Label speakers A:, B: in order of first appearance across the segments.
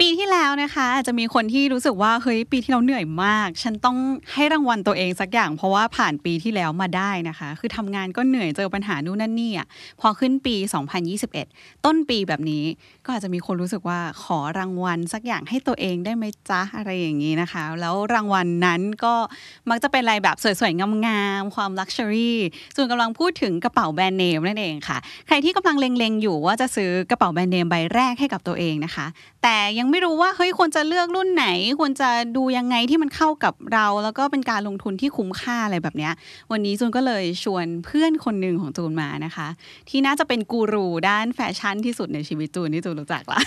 A: ปีที่แล้วนะคะอาจจะมีคนที่รู้สึกว่าเฮ้ยปีที่เราเหนื่อยมาก ฉันต้องให้รางวัลตัวเองสักอย่าง เพราะว่าผ่านปีที่แล้วมาได้นะคะ คือทำงานก็เหนื่อยเจอปัญหานู่นนั่นนี่อะพอขึ้นปี 2021 ต้นปีแบบนี้ก็อาจจะมีคนรู้สึกว่าขอรางวัลสักอย่างให้ตัวเองได้ไหมจ๊ะอะไรอย่างนี้นะคะ แล้วรางวัลนั้นก็มักจะเป็นอะไรแบบสวยๆงามๆความ luxury ส่วนกำลังพูดถึงกระเป๋าแบรนด์เนมนั่นเองค่ะ ใครที่กำลังเล็งๆอยู่ว่าจะซื้อกระเป๋าแบรนด์เนมใบแรกให้กับตัวเองนะคะ แต่ยังไม่รู้ว่าเฮ้ยควรจะเลือกรุ่นไหน ควรจะดูยังไงที่มันเข้ากับเรา แล้วก็เป็นการลงทุนที่คุ้มค่าอะไรแบบเนี้ย วันนี้จูนก็เลยชวนเพื่อนคนหนึ่งของจูนมานะคะ ที่น่าจะเป็นกูรูด้านแฟชั่นที่สุดในชีวิตจูนที่จูนรู้จักละ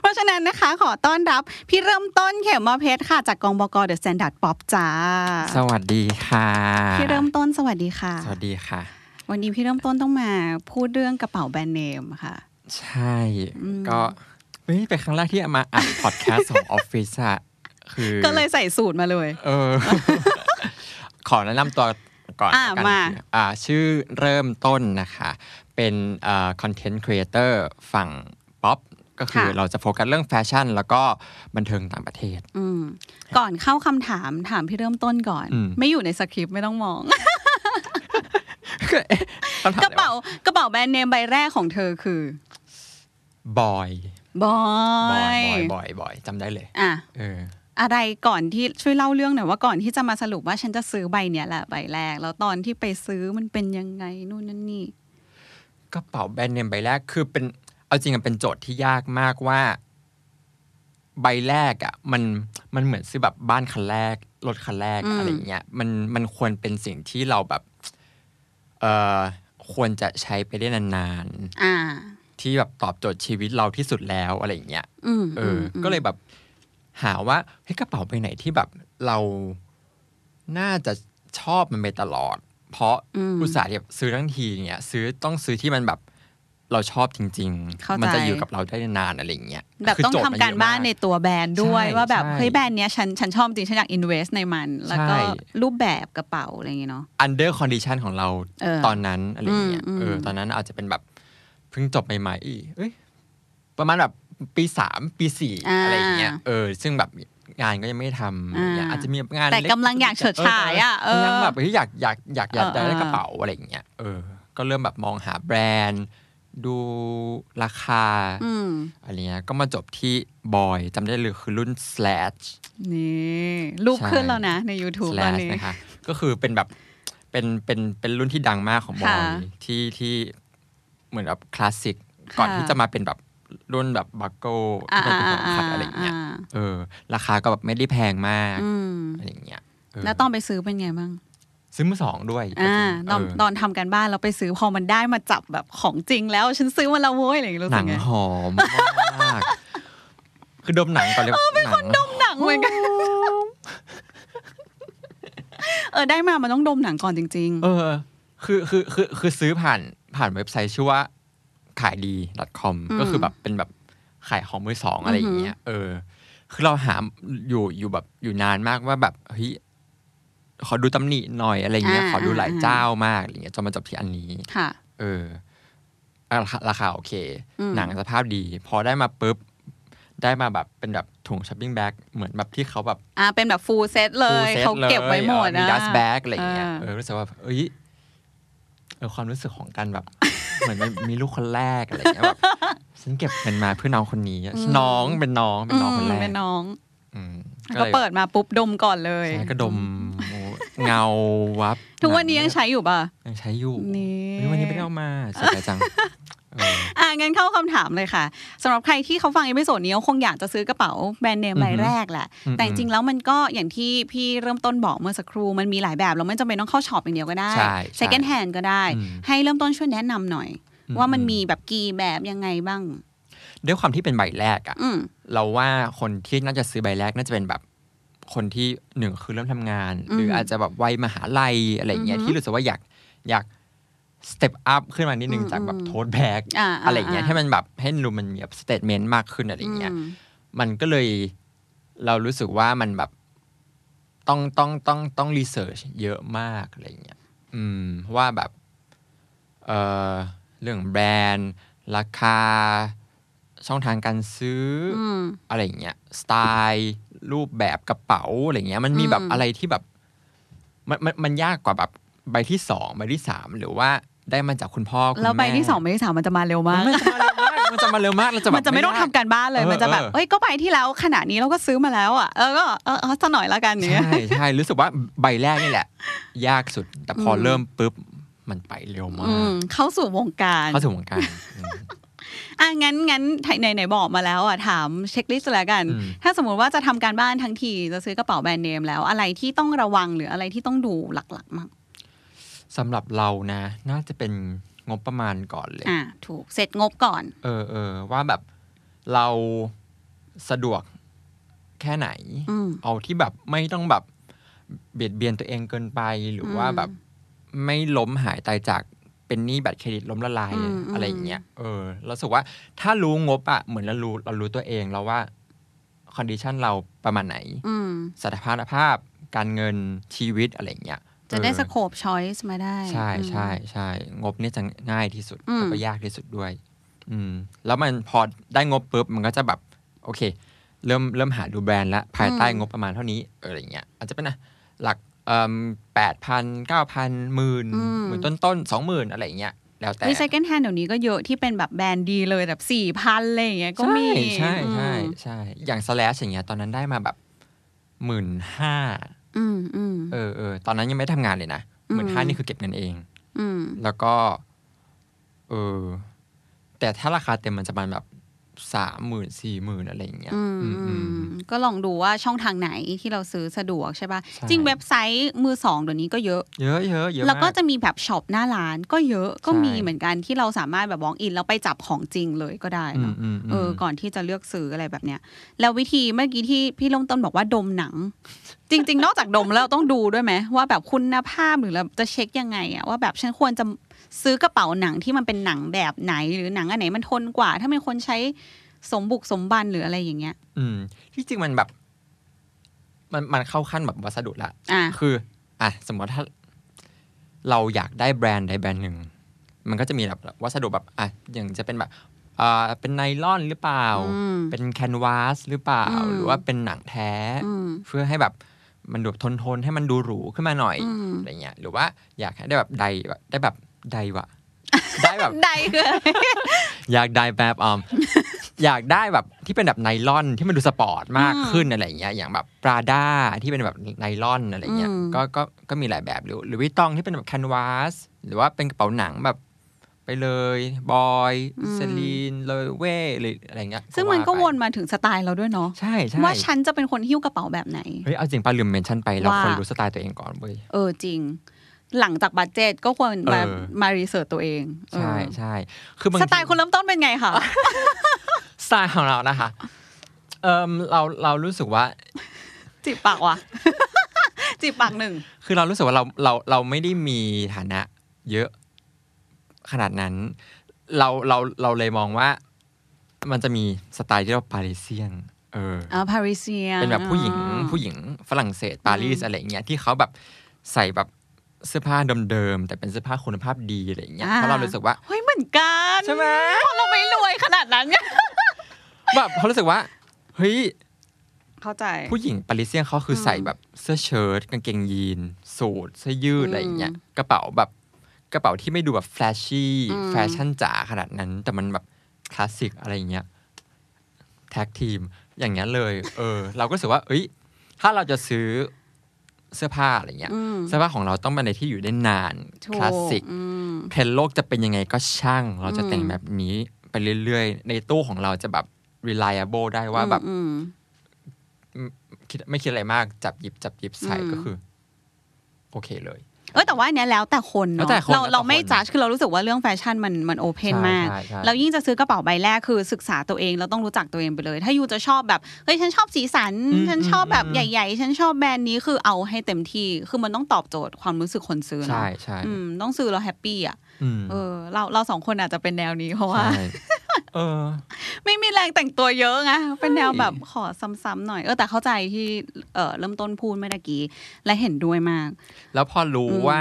A: เพราะฉะนั้นนะคะขอต้อนรับพี่เริ่มต้นเข็มมาเพชรค่ะ จากกองบก THE STANDARD POP จ้า
B: สวัสดีค่ะ
A: พี่เริ่มต้นสวัสดีค่ะ
B: สวัสดีค่ะ
A: วันนี้พี่เริ่มต้นต้องมาพูดเรื่องกระเป๋าแบรนด์เนมค่ะ
B: ใช่ก็ เฮ้ยเป็นครั้งแรกที่มาอัดพอดแคสต์ของออฟฟิศอะคือ
A: ก็เลยใส่สูทมาเลย
B: เออ ขอแนะนำตัวก่อน
A: อะ
B: ละกัน
A: มา
B: อ่าชื่อเริ่มต้นนะคะ เป็นเอ่อ content creator ฝั่งป๊อปก็คือเราจะโฟกัสเรื่องแฟชั่น แล้วก็บันเทิงต่างประเทศ
A: อืมก่อนเข้าคำถามถามพี่เริ่มต้นก่อน
B: อืม
A: ไม่อยู่ในสคริปต์ไม่ต้องมอง
B: คำถาม
A: กระเป๋ากระเป๋าแบรนด์เนมใบแรกของเธอคือบ
B: อย
A: บอบ
B: อย
A: ย
B: บอยบอยจำได้เลย
A: อะ
B: เออ
A: อะไรก่อนที่ช่วยเล่าเรื่องหน่อยว่าก่อนที่จะมาสรุปว่าฉันจะซื้อใบเนี้ยแหละใบแรก แล้วตอนที่ไปซื้อมันเป็นยังไงนู่นนั่นนี่
B: กระเป๋าแบรนด์เนมใบแรกคือเป็นเอาจริงอะเป็นโจทย์ที่ยากมากว่า ใบแรกอะมันมันเหมือนซื้อแบบบ้านคันแรกรถคันแรก
A: อืม
B: อะไรอย่างเงี้ยมันมันควรเป็นสิ่งที่เราแบบ เอ่อควรจะใช้ไปได้นาน
A: อ่า
B: ๆ ที่แบบตอบโจทย์ชีวิตเราที่สุดแล้วอะไรอย่างเงี้ย
A: อืม
B: เอออ ก็เลยแบบหาว่าเฮ้ยกระเป๋าไปไหนที่แบบเราน่าจะชอบมันไปตลอด เพราะ
A: ม
B: อุตส่าห์แบบซื้อทั้งทีเนี่ย ซื้อต้องซื้อที่มันแบบเราชอบจริง
A: เข้าใจ
B: ๆมัจะอยู่กับเราได้นานๆอะไรอย่างเงี้ย
A: แบบ
B: คื
A: ต้อง
B: โจทย์
A: ทำ
B: มั
A: การ
B: เยอะ
A: บ้านในตัวแบรนด์ด้วย
B: ใช่
A: ว่าแบบ
B: ใช่
A: เฮ้ยแบรนด์เนี้ยฉันฉันชอบจริงฉันอยาก invest ในมัน แล้วก็
B: ใช่
A: รูปแบบกระเป๋าอะไรอย่างเงี้ยเนาะ
B: under condition ของเรา
A: เออ
B: ตอนนั้นอะไรอย่างเงี้ย
A: อืมอืม
B: เออตอนนั้นอาจจะเป็นแบบ เพิ่งจบใหม่ๆอีเอ้ยประมาณแบบปีสามปีสี่อะไรอย่างเงี้ยเออ ซึ่งแบบงานก็ยังไม่ได้ทำอะไรอย่างเงี้ยอาจจะมีงาน
A: แต่
B: เล็
A: กำลังอยากเฉิดฉายอะเออ
B: กำลังแบบเฮ้ยอยากอยากอยากอยาก
A: เออ
B: ได้
A: เออ
B: กระเป๋าอะไรอย่างเงี้ยเออ ก็เริ่มแบบมองหาแบรนด์ ดูราคา
A: อืม
B: อะไรเงี้ยก็มาจบที่บอยจำได้เลยคือรุ่น slash
A: นี่รูป
B: ใช่
A: ขึ้นแล้วนะ ใน YouTube ตอน
B: slash
A: นี้
B: นะคะก็คือเป็นแบบเป็นเป็นเป็นรุ่นที่ดังมากของบอ
A: ค่ะ
B: ยที่ที่ เหมือนแบบคลาสสิกก่อนที่จะมาเป็นแบบรุ่นแบบบัคโก้ที่เป็นของขัดอะไรอย่างเงี้ยเออ ราคาก็แบบไม่ได้แพงมาก
A: อืม
B: อะไรอย่างเงี้ยเออ
A: แล้วตอนไปซื้อเป็นไงบ้าง
B: ซื้อมือสองด้วย
A: อ่าตอน
B: เออ
A: ตอนทำกันบ้านเราไปซื้อพอมันได้มาจับแบบของจริงแล้ว ฉันซื้อมาแล้วโว้ยอะไรอย่างเงี้ยรู้
B: ห
A: สึ
B: นั
A: ก
B: ง
A: ไง
B: หอมมากคือดมหนังก่อนเลยเป็นคนดม
A: หนังเหมือนกันเออได้มามันต้องดมหนังก่อนจริง
B: เออ คือคือคือคือซื้อผ่าน ผ่านเว็บไซต์ชื่อว่าขายดี .com
A: อืม
B: ก็คือแบบเป็นแบบขายของมือสองอะไรอย่างเงี้ย เออ คือเราหาอยู่อยู่แบบอยู่นานมากว่าแบบเฮ้ยขอดูตำหนิหน่อยอะไรเงี้ย
A: อ่า
B: ขอดูหลาย
A: อ่า
B: เจ้ามากอะไรเงี้ยจนมาจบที่อันนี้
A: ๆค่ะ
B: เออราคาราคาโอเค
A: อืม
B: หนังสภาพดี พอได้มาปุ๊บ ได้มาแบบเป็นแบบถุง shopping bag เหมือนแบบที่เขาแบบ
A: อ่าเป็นแบบ full set เลย
B: full set
A: เขาเก็บไว้หมด
B: เลยเออมี
A: นะ
B: dust bag อะไรอย่างเงี้ย
A: เออ
B: เออรู้สึกว่าเอ้ยเออ ความรู้สึกของการแบบ เหมือนมันมีลูกคนแรกอะไรอย่างเงี้ยแบบฉันเก็บเงินมาเพื่อน้องคนนี้อะน้องเป็นน้องเป็นน้องคนแรก
A: เป็นน้อง
B: อืม
A: แล้วก็
B: ลย
A: เปิดมาปุ๊บดมก่อนเลย
B: ใช่ก็ดมโอ้เงาวับ
A: ทุกวันนี้ยังใช้อยู่ป่ะ
B: ยังใช้อยู่
A: นี่
B: เฮ้ยวันนี้ไม่ได้เอามาเสียดายจังเออ
A: อะงั้นเข้าคำถามเลยค่ะสำหรับใครที่เขาฟัง episode นี้เขาคงอยากจะซื้อกระเป๋าแบรนด์เนมใบแรกแหละ
B: อือฮึ
A: แต่จริงๆแล้วมันก็อย่างที่พี่เริ่มต้นบอกเมื่อสักครู่มันมีหลายแบบแล้วไม่จำเป็นต้องเข้า shop อย่างเดียวก็ได้
B: ใช่ใช่
A: second hand ก็ได้
B: อืม
A: ให้เริ่มต้นช่วยแนะนำหน่อย
B: อืม
A: ว่ามันมีแบบกี่แบบยังไงบ้าง
B: ด้วยความที่เป็นใบแรกอะ
A: อืม
B: เราว่าคนที่น่าจะซื้อใบแรกน่าจะเป็นแบบคนที่หนึ่งคือเริ่มทำงาน หรืออาจจะแบบวัยมหาลัยอะไรอย่างเงี้ยที่รู้สึกว่าอยากอยาก step up ขึ้นมานิดนึงจากแบบ tote bag
A: อ่า
B: อะไรอย่างเงี้ย
A: อ่า
B: ให้มันแบบให้ดูมันมีแบบ statement มากขึ้นอะไรอย่างเงี้ย
A: อืม
B: มันก็เลยเรารู้สึกว่ามันแบบต้องต้องต้องต้อง research เยอะมากอะไรอย่างเงี้ยอืมว่าแบบเออเรื่องแบรนด์ ราคา ช่องทางการซื้ออ
A: อืม
B: อะไรอย่างเงี้ยสไตล์รูปแบบกระเป๋าอะไรอย่างเงี้ยมันมีแบบ
A: อืม
B: อะไรที่แบบ มันมันมันยากกว่าแบบใบที่สองใบที่สามหรือว่า ได้มาจากคุณพ่อคุณ
A: แล้วใบ
B: ม่
A: ที่สองใบที่สามมันจะมาเร็วมาก
B: มันจะมาเร็วมากมันจะมาเร็วมากเราจะแบบ
A: มันจะไม่ต้อง
B: ยา
A: ทำการบ้านเลย
B: เออ
A: มันจะแบบ
B: เออ
A: เอ้ยก็ใบที่แล้วขนาดนี้เราก็ซื้อมาแล้วอะเออก็เออเอาสักหน่อยละกันเนี้ย
B: ใช่ใช่รู้สึกว่าใบแรกนี่แหละ ยากสุดแต่พออ
A: ม
B: เริ่มปุ๊บมันไปเร็วมา
A: อื
B: ก
A: มเข้าสู่วงการ
B: เข้าถึงวงการอืม
A: อะงั้นงั้นไหนไหนบอกมาแล้วอะถามเช็คลิสต์แล้วกัน
B: อืม
A: ถ้าสมมติว่าจะทำการบ้านทั้งทีจะซื้อกระเป๋าแบรนด์เนมแล้วอะไรที่ต้องระวังหรืออะไรที่ต้องดูหลักๆมั้ง
B: สำหรับเรานะ น่าจะเป็นงบประมาณก่อนเลย
A: อะถูกเสร็จงบก่อน
B: เออเออว่าแบบเราสะดวกแค่ไหน
A: อืม
B: เอาที่แบบไม่ต้องแบบเบียดเบียนตัวเองเกินไป หรือว่า
A: อืม
B: แบบไม่ล้มหายตายจากเป็นหนี้บัตรเครดิตล้มละลาย
A: อืม
B: อะไรอย่างเงี้ยเออเรารู้สึกว่าถ้ารู้งบอะเหมือนเรารู้เรารู้ตัวเองแล้วว่า condition เราประมาณไหน
A: อืม
B: สถานภาพการเงินชีวิตอะไรอย่างเงี้ย
A: จะได้
B: เออ
A: สโคปช้อยส์มาได้
B: ใช่
A: อืม
B: ใช่ใช่งบเนี่ยจะง่ายที่สุด
A: อืม
B: แล้วก็ยากที่สุดด้วย อืม แล้วมันพอได้งบปุ๊บมันก็จะแบบ โอเค เริ่มเริ่มหาดูแบรนด์ละภายใต้งบประมาณเท่านี้เอออะไรเงี้ยอาจจะเป็นนะหลักเอ่อแปดพันเก้าพันหมื่นหมื่นต้นต้นสองหมื่นอะไรเงี้ยแล้วแต่
A: ดีไซน์เคิลแฮนเดี๋ยวนี้ก็เยอะที่เป็นแบบแบรนด์ดีเลยแบบสี่พันอะไรอย่างเงี้ยก็มี
B: ใช่ใช่
A: อืม
B: ใช่อย่างสแลชอย่างเงี้ยตอนนั้นได้มาแบบหมื่นห้า
A: อืมอืม
B: เออเออตอนนั้นยังไม่ทำงานเลยนะหมื่นห้านี่คือเก็บเงินเอง
A: อืม
B: แล้วก็ เออแต่ถ้าราคาเต็มมันจะประมาณแบบ สามหมื่นสี่หมื่นอะไรอย่างเงี้ย
A: อืม
B: อืม
A: อื
B: อื
A: ม
B: ม
A: ก็ลองดูว่าช่องทางไหนที่เราซื้อสะดวกใช่ปะ
B: ใช่
A: จริงเว็บไซต์มือสองเดี๋ยวนี้ก็เยอะ
B: เยอะเยอะเยอะ
A: แล้วก็
B: มา
A: จะมีแบบช็อปหน้าร้านก็เยอะก็
B: ใช่
A: มีเหมือนกันที่เราสามารถแบบวองอินแล้วไปจับของจริงเลยก็ได้
B: อืม
A: เนาะ
B: อืมม
A: เออก่อนที่จะเลือกซื้ออะไรแบบเนี้ย แล้ววิธีเมื่อกี้ที่พี่ลงต้นบอกว่าดมหนัง จริง ๆ นอกจากดมแล้วต้องดูด้วยไหมว่าแบบคุณภาพหรือเราจะเช็คยังไงอะว่าแบบฉันควรจะ ซื้อกระเป๋าหนังที่มันเป็นหนังแบบไหน หรือหนังอันไหนมันทนกว่า ถ้าเป็นคนใช้สมบุกสมบันหรืออะไรอย่างเงี้ย
B: อืม ที่จริงมันแบบ มันมันเข้าขั้นแบบวัสดุละ
A: อะ
B: คือ อะสมมติถ้า เราอยากได้แบรนด์ใดแบรนด์หนึ่ง มันก็จะมีแบบวัสดุแบบอะอย่างจะเป็นแบบอ่าเป็นไนลอนหรือเปล่า
A: อืม
B: เป็น canvas หรือเปล่า
A: อืม
B: หรือว่าเป็นหนังแท้
A: อืม
B: เพื่อให้แบบมันดูทนทนๆให้มันดูหรูขึ้นมาหน่อย
A: อืม
B: อะไรเงี้ย หรือว่าอยากให้ได้แบบใดแบบได้แบบ ใดวะได้แบบ
A: ใดคืออะไร
B: อยากได้แบบอมอยากได้แบบที่เป็นแบบไนลอนที่มันดูสปอร์ตมาก
A: อืม
B: ขึ้นอะไรเงี้ยอย่างแบบ Prada ที่เป็นแบบไนลอนอะไรเงี้ย
A: อืม
B: ก็ก็ก็มีหลายแบบหรือหรือ Vuitton ที่เป็นแบบ canvas หรือว่าเป็นกระเป๋าหนังแบบไปเลยบอยเซลีนเลยเว่หรืออะไรเงี้ย
A: ซึ่งมันก็า
B: ไป
A: วนมาถึงสไตล์เราด้วยเนาะ
B: ใช่ใช่
A: ว่าฉันจะเป็นคนหิ้วกระเป๋าแบบไหน
B: เฮ้ยเอาจริงป้าลืมเมนชั่นไปเรา
A: ว่า
B: ควรรู้สไตล์ตัวเองก่อนเว้ย
A: เออจริง หลังจากบัตเจ็ตก็ควรมา
B: เออ
A: มารีเสิร์ชตัวเองเออ
B: ใช่ใช่คือบาง
A: ส
B: ที
A: ไตล์คุณเริ่มต้นเป็นไงคะ
B: สไตล์ของเรานะคะเออเราเรารู้สึกว่า
A: จีบปากว่ะจีบปากหนึ่ง
B: คือเรารู้สึกว่าเราเราเราไม่ได้มีฐานะ เยอะขนาดนั้น เราเราเราเลยมองว่า มันจะมีสไตล์ที่เรา Parisian เออ
A: อ่า Parisian เป็
B: นแบบผู้หญิงผู้หญิงฝรั่งเศสปารีสอะไรอย่างเงี้ยที่เขาแบบใส่แบบ เสื้อผ้าเดิมๆแต่เป็นเสื้อผ้าคุณภาพดีอะไรอย่างเงี้ยเพราะเรารู้สึกว่า
A: เฮ้ยเหมือนกัน
B: ใช่ไหม
A: เพราะเราไม่รวยขนาดนั้นไง
B: แบบเขารู้สึกว่าเฮ้ย
A: เข้าใจ
B: ผู้หญิง Parisian เขาคือใส่แบบเสื้อเชิ้ตกางเกงยีนสูทเสื้อยืดอะไรอย่างเงี้ยกระเป๋าแบบกระเป๋าที่ไม่ดูแบบ flashy
A: อืม
B: แฟชั่นจ๋าขนาดนั้น แต่มันแบบคลาสสิกอะไรอย่างเงี้ยแท็กทีมอย่างเงี้ยเลย เออ เราก็รู้สึกว่า เอ้ย ถ้าเราจะซื้อ เสื้อผ้าอะไรเงี้ย
A: อืม
B: เสื้อผ้าของเราต้องเป็นอะไรที่อยู่ได้นาน
A: ถูก
B: คลาสสิก
A: อืม
B: เทรนด์โลกจะเป็นยังไงก็ช่าง เราจะแต่ง
A: อืม
B: แบบนี้ไปเรื่อยๆ ในตู้ของเราจะแบบ reliable ได้ว่าแบบ
A: อืม
B: คิดไม่คิดอะไรมากจับหยิบจับหยิบใส่
A: อืม
B: ก็คือ โอเคเลย
A: เออแต่ว่าอันเนี้ยแล้วแต่คน
B: แล้ว
A: เนาะ
B: แต่คน
A: เรา
B: แล้วแต่
A: เราไม่
B: คน
A: จัดคือเรารู้สึกว่าเรื่องแฟชั่นมันมัน open
B: ใช่
A: มาก
B: ใช่ใช่
A: แล้วยิ่งจะซื้อกระเป๋าใบแรกคือศึกษาตัวเองเราต้องรู้จักตัวเองไปเลย ถ้ายูจะชอบแบบเฮ้ยฉันชอบสีสัน
B: อืม
A: ฉันชอบแบบ
B: อืม
A: ใหญ่ๆ ฉันชอบแบรนด์นี้คือเอาให้เต็มที่คือมันต้องตอบโจทย์ความรู้สึกคนซื้อเนาะ
B: ใช่ใช่
A: อืมต้องซื้อแล้วแฮปปี้อะ
B: อืม
A: เออเราเราสองคนอาจจะเป็นแนวนี้เพราะว่า
B: ใช่ เออ
A: ไม่มีแรงแต่งตัวเยอะไงเป็นแนว
B: ใช่
A: แบบขอซ้ำๆหน่อย เออแต่เข้าใจที่เออเริ่มต้นพูดเมื่อกี้และเห็นด้วยมาก
B: แล้วพอรู้
A: อืม
B: ว่า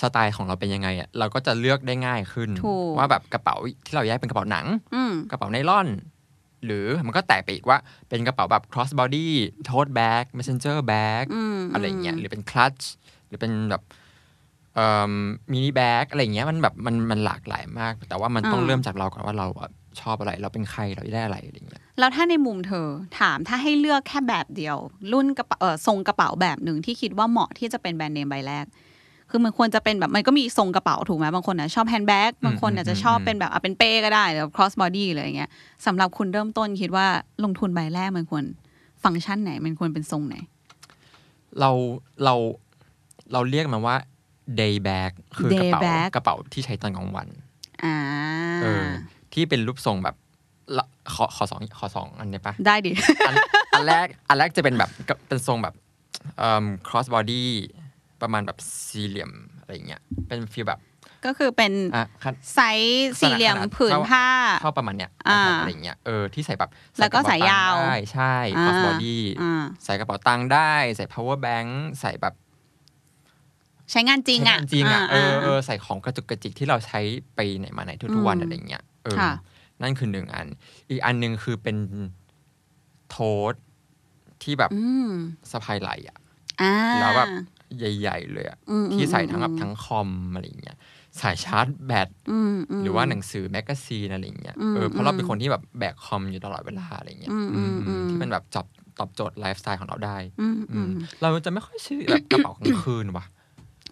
B: สไตล์ของเราเป็นยังไงอะเราก็จะเลือกได้ง่ายขึ้น
A: ถูก
B: ว่าแบบกระเป๋าที่เราแยกเป็นกระเป๋าหนัง
A: อืม
B: กระเป๋าไนลอน หรือมันก็แตกไปอีกว่าเป็นกระเป๋าแบบ cross body tote bag messenger bag
A: อืม
B: อะไรอย่างเงี้ยหรือเป็น clutch หรือเป็นแบบเอ่อ mini bag อะไรอย่างเงี้ยมันแบบมันมันหลากหลายมาก แต่ว่ามันต้อง
A: อ่า
B: เริ่มจากเราก่อนว่าเราอะชอบอะไร เราเป็นใครเราได้อะไรอะไรอย่างเงี้ย
A: แล้วถ้าในมุมเธอถามถ้าให้เลือกแค่แบบเดียว รุ่นกระเป๋าเออทรงกระเป๋าแบบหนึ่งที่คิดว่าเหมาะที่จะเป็นแบรนด์เนมใบแรก คือมันควรจะเป็นแบบมันก็มีทรงกระเป๋าถูกไหมบางคนนะชอบ handbag บางคนอาจจะชอบเป็นแบบอะเป็นเป้ก็ได้หรือ cross body อะไรอย่างเงี้ยสำหรับคุณเริ่มต้นคิดว่าลงทุนใบแรกมันควรฟังก์ชันไหนมันควรเป็นทรงไหน
B: เราเราเราเรียกมันว่า day bag คือกระ
A: Day
B: เป๋า
A: bag
B: กระเป๋าที่ใช้ตอนกลางวัน
A: อ่า
B: เออที่เป็นรูปทรงแบบละขอขอสองขอสองอันเนี้ยปะ
A: ได้ดิ
B: อันอันแรกอันแรกจะเป็นแบบก็เป็นทรงแบบเอ่อ cross body ประมาณแบบสี่เหลี่ยมอะไรอย่างเงี้ยเป็น feel แบบ
A: ก็คือเป็น
B: อะขนาด
A: ไซส์สี่เหลี่ยม
B: ขนาด
A: ผืน
B: เท่า
A: ผ้า
B: เข้าประมาณเนี้ย
A: อ่า
B: อะไรอย่างเงี้ยเออที่ใส่แบบ
A: แล้วก็
B: ระเป๋
A: สายยาว
B: ตังค์ได้ใช่
A: อ่า
B: cross body
A: อ่า
B: ใส่กระเป๋าตังค์ได้ ใส่ power bank ใส่แบบ
A: ใช้งานจริง
B: ใช้
A: อะ
B: งานจริงอะเออเออ
A: อ่า
B: ใส่ของกระจุกกระจิกที่เราใช้ไปไหนมาไหนทุกๆวัน
A: อืม
B: อะไรอย่างเงี้ยเออ
A: ค่ะ
B: นั่นคือหนึ่งอัน อีกอันหนึ่งคือเป็นโทสที่แบบ
A: อืม
B: สะพายไหลอะ
A: อ่า
B: แล้วแบบใหญ่ ๆ เลยอะ
A: อืม
B: ที่ใส่ทั้ง
A: อื
B: แบ
A: ม
B: บทั้งคอมอะไรอย่างเงี้ยสายชาร์จแบต
A: อืมม
B: หรือว่าหนังสือ magazine อะไรอย่างเงี้ย
A: อืม
B: เออเพราะเราเป็น
A: อืม
B: คนที่แบบแบกคอมอยู่ตลอดเวลาอะไรอย่างเงี้ย
A: อืมอืม
B: อืม
A: อืม
B: ที่มันแบบจอบตอบโจทย์ไลฟ์สไตล์ของเราได้
A: อืม
B: อื
A: อื
B: ม
A: ม
B: เราจะไม่ค่อยซื้อแบบกระเป๋ากลางคืนว่ะ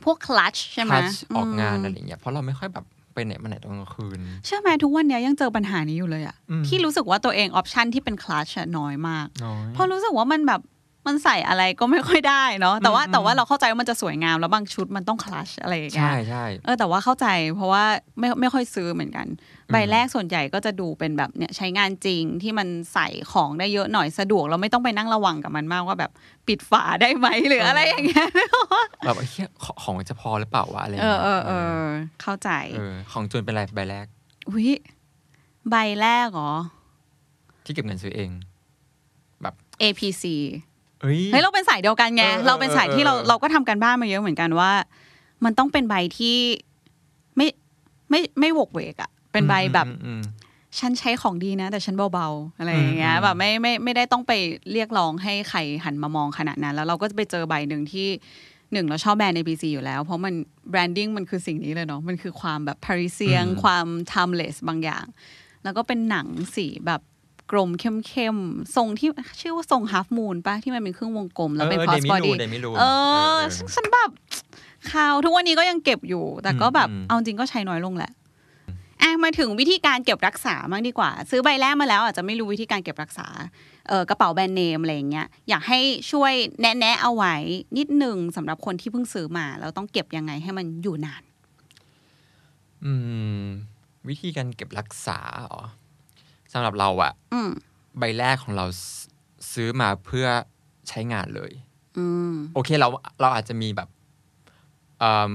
A: พวกคลัชใช่ไหม
B: ทัชออกงาน
A: ม
B: อะไรอย่างเงี้ยเพราะเราไม่ค่อยแบบไปไหนมาไหนตอนกลางคืน
A: เชื่อไหมทุกวันเนี้ยยังเจอปัญหานี้อยู่เลยอะ
B: อืม
A: ที่รู้สึกว่าตัวเอง option ที่เป็นคลัชอะน้อยมาก
B: น้อย
A: เพราะรู้สึกว่ามันแบบ มันใส่อะไรก็ไม่ค่อยได้เนาะแต่ว่า
B: อืม
A: แต่ว่าเราเข้าใจว่ามันจะสวยงามแล้วบางชุดมันต้องคลัชอะไรอย่างเงี้ย
B: ใช่ใช่
A: เออแต่ว่าเข้าใจเพราะว่าไม่ไม่ค่อยซื้อเหมือนกัน ใบแรกส่วนใหญ่ก็จะดูเป็นแบบเนี่ยใช้งานจริงที่มันใส่ของได้เยอะหน่อยสะดวกเราไม่ต้องไปนั่งระวังกับมันมากว่าแบบปิดฝาได้ไหมหรืออะไรอย่างเงี้ย
B: แบบเฮียขของจะพอหรือเปล่าวะอะไรย่าง
A: เอ
B: งี้
A: อยเออเออเข้าใจ
B: เออของจูนเป็นอะไรใบแรก
A: อุ้ยใบแรกเหรอ
B: ที่เก็บเงินซื้อเอง
A: APC
B: เฮ้ย
A: เฮ้ยเราเป็นสายเดียวกันไง
B: เออเออ
A: เราเป็นสายที่เรา
B: เออ
A: เราก็ทำกันบ้านมาเยอะเหมือนกันว่า มันต้องเป็นใบที่ไม่ไม่ไม่โหวกเหวกอะเป็นใบแบบ
B: อืมอืม
A: ฉันใช้ของดีนะ แต่ฉันเบาๆอะไรอย่างเงี้ย
B: อืม
A: แบบไม่ไม่ไม่ได้ต้องไปเรียกร้องให้ใครหันมามองขนาดนั้น แล้วเราก็จะไปเจอใบหนึ่งที่หนึ่งเราชอบแบรนด์ APC อยู่แล้ว เพราะมัน branding มันคือสิ่งนี้เลยเนาะมันคือความแบบ Parisian ความ timeless บางอย่าง แล้วก็เป็นหนังสีแบบ กรมเข้มๆทรงที่ชื่อว่าทรง half moon ปะที่มันเป็นเครื่องวงกลม แล้วเป็น
B: เออ
A: cross
B: เดมิ
A: body
B: ลูเดมิลู
A: เออฉันแบบข่าวทุกวันนี้ก็ยังเก็บอยู่ แต่ก็แบบ
B: อืม
A: เอาจริงก็ใช้น้อยลงแหละอะมาถึงวิธีการเก็บรักษาบ้างดีกว่า ซื้อใบแรกมาแล้วอาจจะไม่รู้วิธีการเก็บรักษาเออกระเป๋าแบรนด์เนมอะไรอย่างเงี้ยอยากให้ช่วยแนะแนะเอาไว้นิดหนึ่งสำหรับคนที่เพิ่งซื้อมาแล้วต้องเก็บยังไงให้มันอยู่นาน
B: อืม วิธีการเก็บรักษาเหรอ สำหรับเราอะ
A: อืม
B: ใบแรกของเราซซื้อมาเพื่อใช้งานเลย
A: อืม
B: โอเคเราเราอาจจะมีแบบเอิ่ม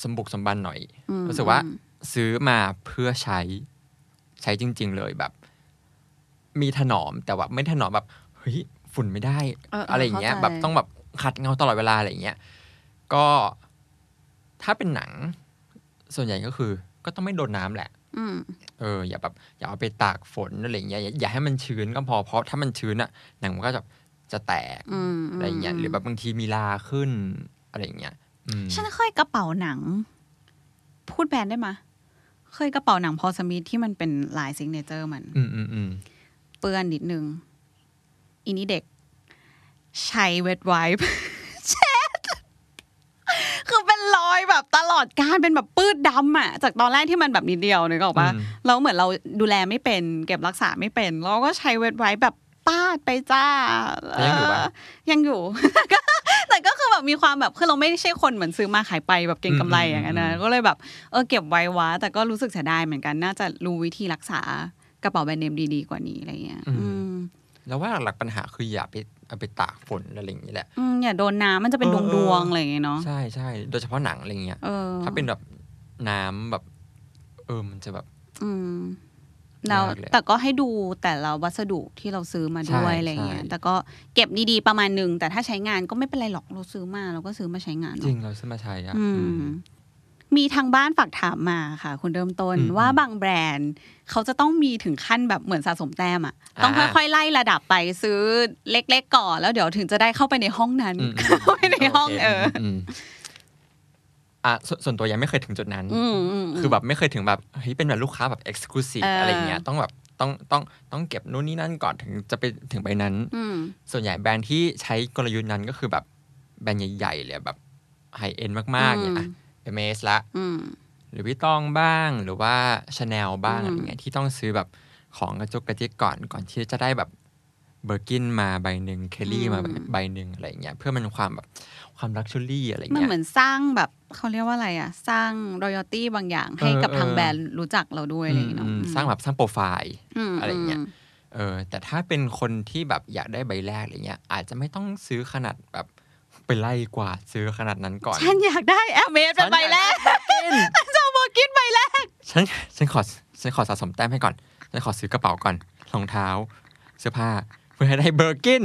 B: สมบุกสมบันหน่อย
A: อืม
B: รู้สึกว่าซื้อมาเพื่อใช้ ใช้จริง ๆ เลยแบบ มีถนอมแต่ว่าไม่ถนอมแบบเฮ้ยฝุ่นไม่ได้
A: เออเออ
B: อะไรอย่างเงี้ย
A: เข้าใจ
B: แบบต้องแบบขัดเงาตลอดเวลาอะไรอย่างเงี้ยก็ถ้าเป็นหนัง ส่วนใหญ่ก็คือ ก็ต้องไม่โดนน้ำแหละ
A: อืม
B: เอออย่าแบบอย่าเอาไปตากฝนอะไรอย่างเงี้ยอย่าอย่าให้มันชื้นก็พอเพราะถ้ามันชื้นอะหนังมันก็จะจะแตก
A: อืม
B: อะไรอย่างเงี้ยหรือแบบบางทีมีลาขึ้นอะไรอย่างเงี้ยอืม
A: ฉันเคยกระเป๋าหนัง พูดแบรนด์ได้ไหมยเคยกระเป๋าหนังพอสมิธที่มันเป็นลายซิงเนเจอร์มัน
B: อืมอืมอืม
A: เปื้อนนิดนึงอีนี่เด็กใช้เวทไวป์ เช็ด คือเป็นรอยแบบตล อดการเป็นแบบปื้ดดำอะจากตอนแรกที่มันแบบนิดเดียวนึกออกปะ
B: อืม
A: แล้วเหมือนเราดูแลไม่เป็น เก็บรักษาไม่เป็น เราก็ใช้เวทไวป์แบบปาดไปจ้า
B: แล้วยังอยู่ปะ
A: เยังอยู่แต่แต่ก็คือแบบมีความแบบคือเราไม่ใช่คนเหมือนซื้อมาขายไปแบบเก่งกำไรอย่างนั้นนะก็เลยแบบเออเก็บไว้วะแต่ก็รู้สึกเสียดายเหมือนกันน่าจะรู้วิธีรักษากระเป๋าแบรนด์เนมดีๆกว่านี้อะไรเงี้ย
B: อืม
A: อืม
B: แล้วว่าหลักๆปัญหาคืออย่าไป เอาไปตากฝนอะไรอย่างนี้แหละ
A: อืมอย่าโดนน้ำมันจะเป็น
B: เอ
A: ด
B: อ
A: วง
B: เอ
A: ดว
B: อ
A: งๆอะไรอย่างเงี้ยเนาะ
B: ใช่ใช่โดยเฉพาะหนังอะไรเงี้ย
A: เออ
B: ถ้าเป็นแบบน้ำแบบ เออมันจะแบบ
A: อืมแล้ว
B: ยากเลย
A: แต่ก็ให้ดูแต่ละวัสดุที่เราซื้อมาด้วย
B: ใช่
A: อะไรเงี้ย
B: ใช่
A: แต่ก็เก็บดีๆประมาณหนึ่งแต่ถ้าใช้งานก็ไม่เป็นไรหรอกเราซื้อมาเราก็ซื้อมาใช้งาน
B: จ
A: เนอะ
B: ริงเราซื้อมาใช้อะ
A: อื
B: อื
A: ม
B: ม
A: มีทางบ้านฝากถามมาค่ะ คุณเริ่มต้น
B: อืม
A: ว่าบางแบรนด์ เขาจะต้องมีถึงขั้นแบบเหมือนสะสมแต้มอะ
B: อ่า
A: ต้องค่อยๆไล่ระดับไปซื้อเล็กๆก่อนแล้วเดี๋ยวถึงจะได้เข้าไปในห้องนั้น
B: อืม
A: เข้าไปในห้อง
B: โค
A: เออ
B: มอะส่วนส่วนตัวยังไม่เคยถึงจุดนั้น
A: อืมอืม
B: คือแบบไม่เคยถึงแบบเฮ้ยเป็นแบบลูกค้าแบบ exclusive
A: เอออ
B: อะไรเงี้ยต้องแบบต้องต้องต้องเก็บนู่นนี่นั่นก่อนถึงจะไปถึงใบนั้น
A: อืม
B: ส่วนใหญ่แบรนด์ที่ใช้กลยุทธ์นั้นก็คือแบบแบรนด์ใหญ่ๆเลยแบบ high-end มากๆเนี่ย แอร์เมสละ
A: อืม
B: หลุยส์ วิตตองบ้างหรือว่าชาแนลบ้าง
A: อืม
B: อะไรเงี้ยที่ต้องซื้อแบบของกระจุกกระจิกก่อนก่อนที่จะได้แบบเบอร์กินมาใบหนึ่งเคลลี่มาใบหนึ่งอะไรเงี้ยเพื่อมันความแบบความ luxury อะไร
A: มัน
B: เงี้ย
A: เหมือนสร้างแบบเขาเรียกว่าอะไรอะ สร้าง loyalty บางอย่างให้กับ
B: เออ
A: ทาง
B: เออ
A: แบรนด์รู้จักเราด้วยอะไรอย่างเงี้ยเนาะ
B: อืม
A: อืม
B: สร้างแบบสร้างโปรไฟล์
A: ม
B: อะไรเงี้ย
A: ม
B: เออแต่ถ้าเป็นคนที่แบบอยากได้ใบแรกอะไรเงี้ยอาจจะไม่ต้องซื้อขนาดแบบ ไปไล่กวาดซื้อขนาดนั้นก่อน
A: ฉันอยากได้แอร์เมสเป็นใบแรก
B: ฉันอยากได้
A: จะเอาเบอร์กินใบแรก
B: ฉันฉันขอฉันขอสะสมแต้มให้ก่อน ฉันขอซื้อกระเป๋าก่อน รองเท้า เสื้อผ้า เพื่อให้ได้เบอร์กิน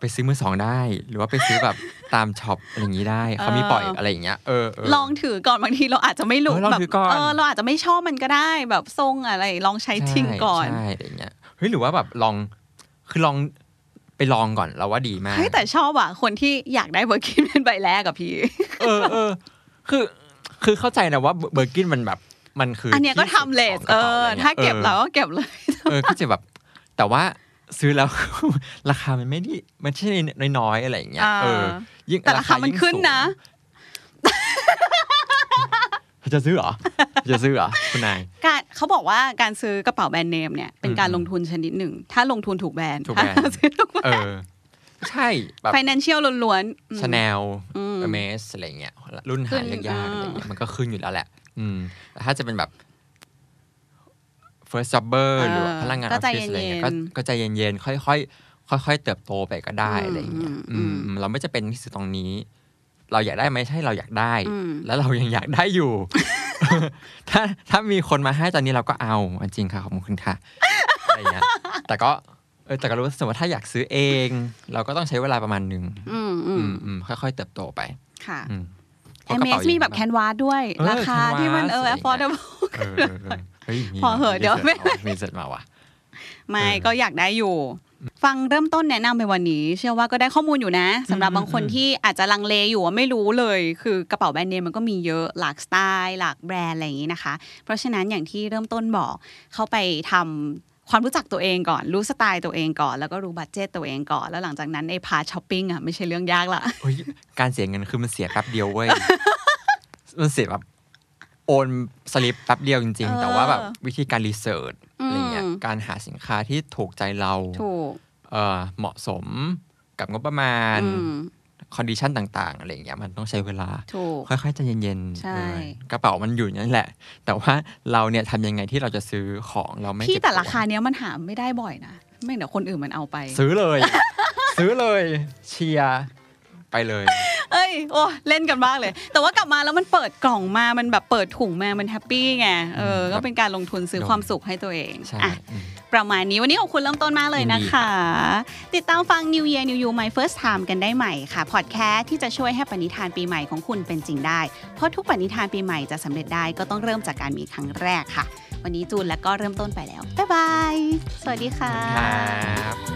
B: ไปซื้อมือสองได้ หรือว่าไปซื้อแบบตามช็อปอะไรอย่างนี้ได้ เขามีปล่อยอะไรอย่างเงี้ย เออเออ
A: ลองถือก่อนบางทีเราอาจจะไม่รู้
B: เออลอง
A: แบบ
B: ถือก่อน
A: เออเราอาจจะไม่ชอบมันก็ได้ แบบทรงอะไร ลองใช้จริงก่อน
B: ใช่ อะไรอย่างเงี้ย เฮ้ย หรือว่าแบบลอง คือลอง ไปลองก่อนเราว่าดีมาก
A: เฮ้ยแต่ชอบอะคนที่อยากได้เบอร์กินเป็นใบแรกกับพี่
B: เออเออคือคือเข้าใจนะว่าเบอร์กินมันแบบมันคือ
A: อั
B: อั
A: นเนี้ยก็ timeless เออ ถ้าเก็บแล้วก็เก็บเลย
B: เออก็จะแบบ แต่ว่าซื้อแล้ว ราคามันไม่ได้มันไม่ใช่น้อยๆอะไรอย่างเงี้ยเออยิ่ง
A: แต่ราคามัน
B: ยิ่ง
A: ขึ้น
B: สูง
A: นะ
B: จะซื้อเหรอจะซื้อเหรอคุณนาย
A: การเขาบอกว่าการซื้อกระเป๋าแบรนด์เนมเนี่ยเป็นการ
B: อืม
A: ลงทุนชนิดหนึ่ง ถ้าลงทุนถูกแบรนด์
B: ถูกแบรนด์
A: ถ้าซื้อถูกแบร
B: น
A: ด์
B: อใช่แบบ
A: financial ล้วนๆอืม
B: ชาแนล
A: อืม
B: เมสอะไรเงี้ยรุ่น
A: ขึ้
B: หานยากๆ
A: อ่า
B: อะไรเงี้ยมันก็ขึ้นอยู่แล้วแหละ อืมแต่ถ้าจะเป็นแบบ first jobber หรือว่าพนักงานอ
A: ก็
B: อฟ
A: ใจ
B: ฟิศอะไร
A: เย็
B: เงี้
A: น
B: ยก็ก็ใจเย็นๆค่อยๆค่อยๆเติบโตไปก็ได้
A: อืม
B: อะไรเงี้ย
A: อืม
B: อืมเราไม่จะเป็นที่สุดตรงนี้ เราอยากได้ไหมใช่เราอยากได้
A: อืม
B: แล้วเรายังอยากได้อยู่ ถ้าถ้ามีคนมาให้ตอนนี้เราก็เอาจริงค่ะขอบคุณค่ะอะไรเงี้ยแต่ก็เออแต่ก็รู้สึกว่าถ้าอยากซื้อเอง เราก็ต้องใช้เวลาประมาณหนึ่ง
A: อืมอื
B: อื
A: ม
B: มอืมค่อยๆเติบโตไป
A: ค่ะ
B: อืม
A: แอมเมสมีแบบแคนวาสด้วย
B: เออ
A: ราคาที่มันเออ
B: canvas อะไรอย่างเงี้ย
A: affordable
B: เออเออเออเฮ้ยมี
A: พอเหอะเดี๋ยวไม่
B: มีเสร็จมาว่ะ
A: ไม่
B: เออ
A: ก็อยากได้อยู่ ฟังเริ่มต้นแนะนำไปวันนี้ เชื่อว่าก็ได้ข้อมูลอยู่นะสำหรับ
B: อืม
A: บางคน
B: อืม
A: ที่อาจจะลังเลอยู่ว่าไม่รู้เลย คือกระเป๋าแบรนด์เนมมันก็มีเยอะหลากสไตล์หลากแบรนด์อะไรอย่างนี้นะคะ เพราะฉะนั้นอย่างที่เริ่มต้นบอกเข้าไปทำความรู้จักตัวเองก่อน รู้สไตล์ตัวเองก่อน แล้วก็รู้ budget ตัวเองก่อน แล้วหลังจากนั้นไอ้ part shopping อะไม่ใช่เรื่องยากละ
B: เฮ้ยการเสียเงินคือมันเสียแป๊บเดียวเว้ยมันเสียแบบโอนสลิปแป๊บเดียวจริง
A: เออ
B: ๆแต่ว่าแบบวิธีการ research อะไรเงี้ย
A: อืม
B: การหาสินค้าที่ถูกใจเรา
A: ถูก
B: เออเหมาะสมกับงบประมาณ
A: อืม
B: condition ต่าง ๆ อะไรเงี้ยมันต้องใช้เวลา
A: ถูก
B: ค่อยๆใจเย็นๆ
A: ใช่
B: เออกระเป๋ามันอยู่นั่นแหละ แต่ว่าเราเนี่ยทำยังไงที่เราจะซื้อของเราไม่
A: พี่
B: เจ็บ
A: แต่
B: ตัว
A: ราคาเนี้ยมันหาไม่ได้บ่อยนะ ไม่เดี๋ยวคนอื่นมันเอาไป
B: ซื้อเลย ซื้อเลยเชียร์ไปเลย
A: เอ้ยโอ้เล่นกันมากเลย แต่ว่ากลับมาแล้วมันเปิดกล่องมามันแบบเปิดถุงมามันแฮปปี้ไงเออ
B: อืม
A: ก็เป็นการลงทุนซื้อ
B: เนอะ
A: ความสุขให้ตัวเอง
B: ใช่
A: อะ
B: อืม
A: ประมาณนี้วันนี้ขอบคุณเริ่มต้นมากเลยนะคะ ติดตามฟัง New Year New You My First Time กันได้ใหม่ค่ะพอดแคสต์ที่จะช่วยให้ปณิธานปีใหม่ของคุณเป็นจริงได้ เพราะทุกปณิธานปีใหม่จะสำเร็จได้ก็ต้องเริ่มจากการมีครั้งแรกค่ะ วันนี้จูนแล้วก็เริ่มต้นไปแล้วบ๊ายบายสวัสดีค่ะ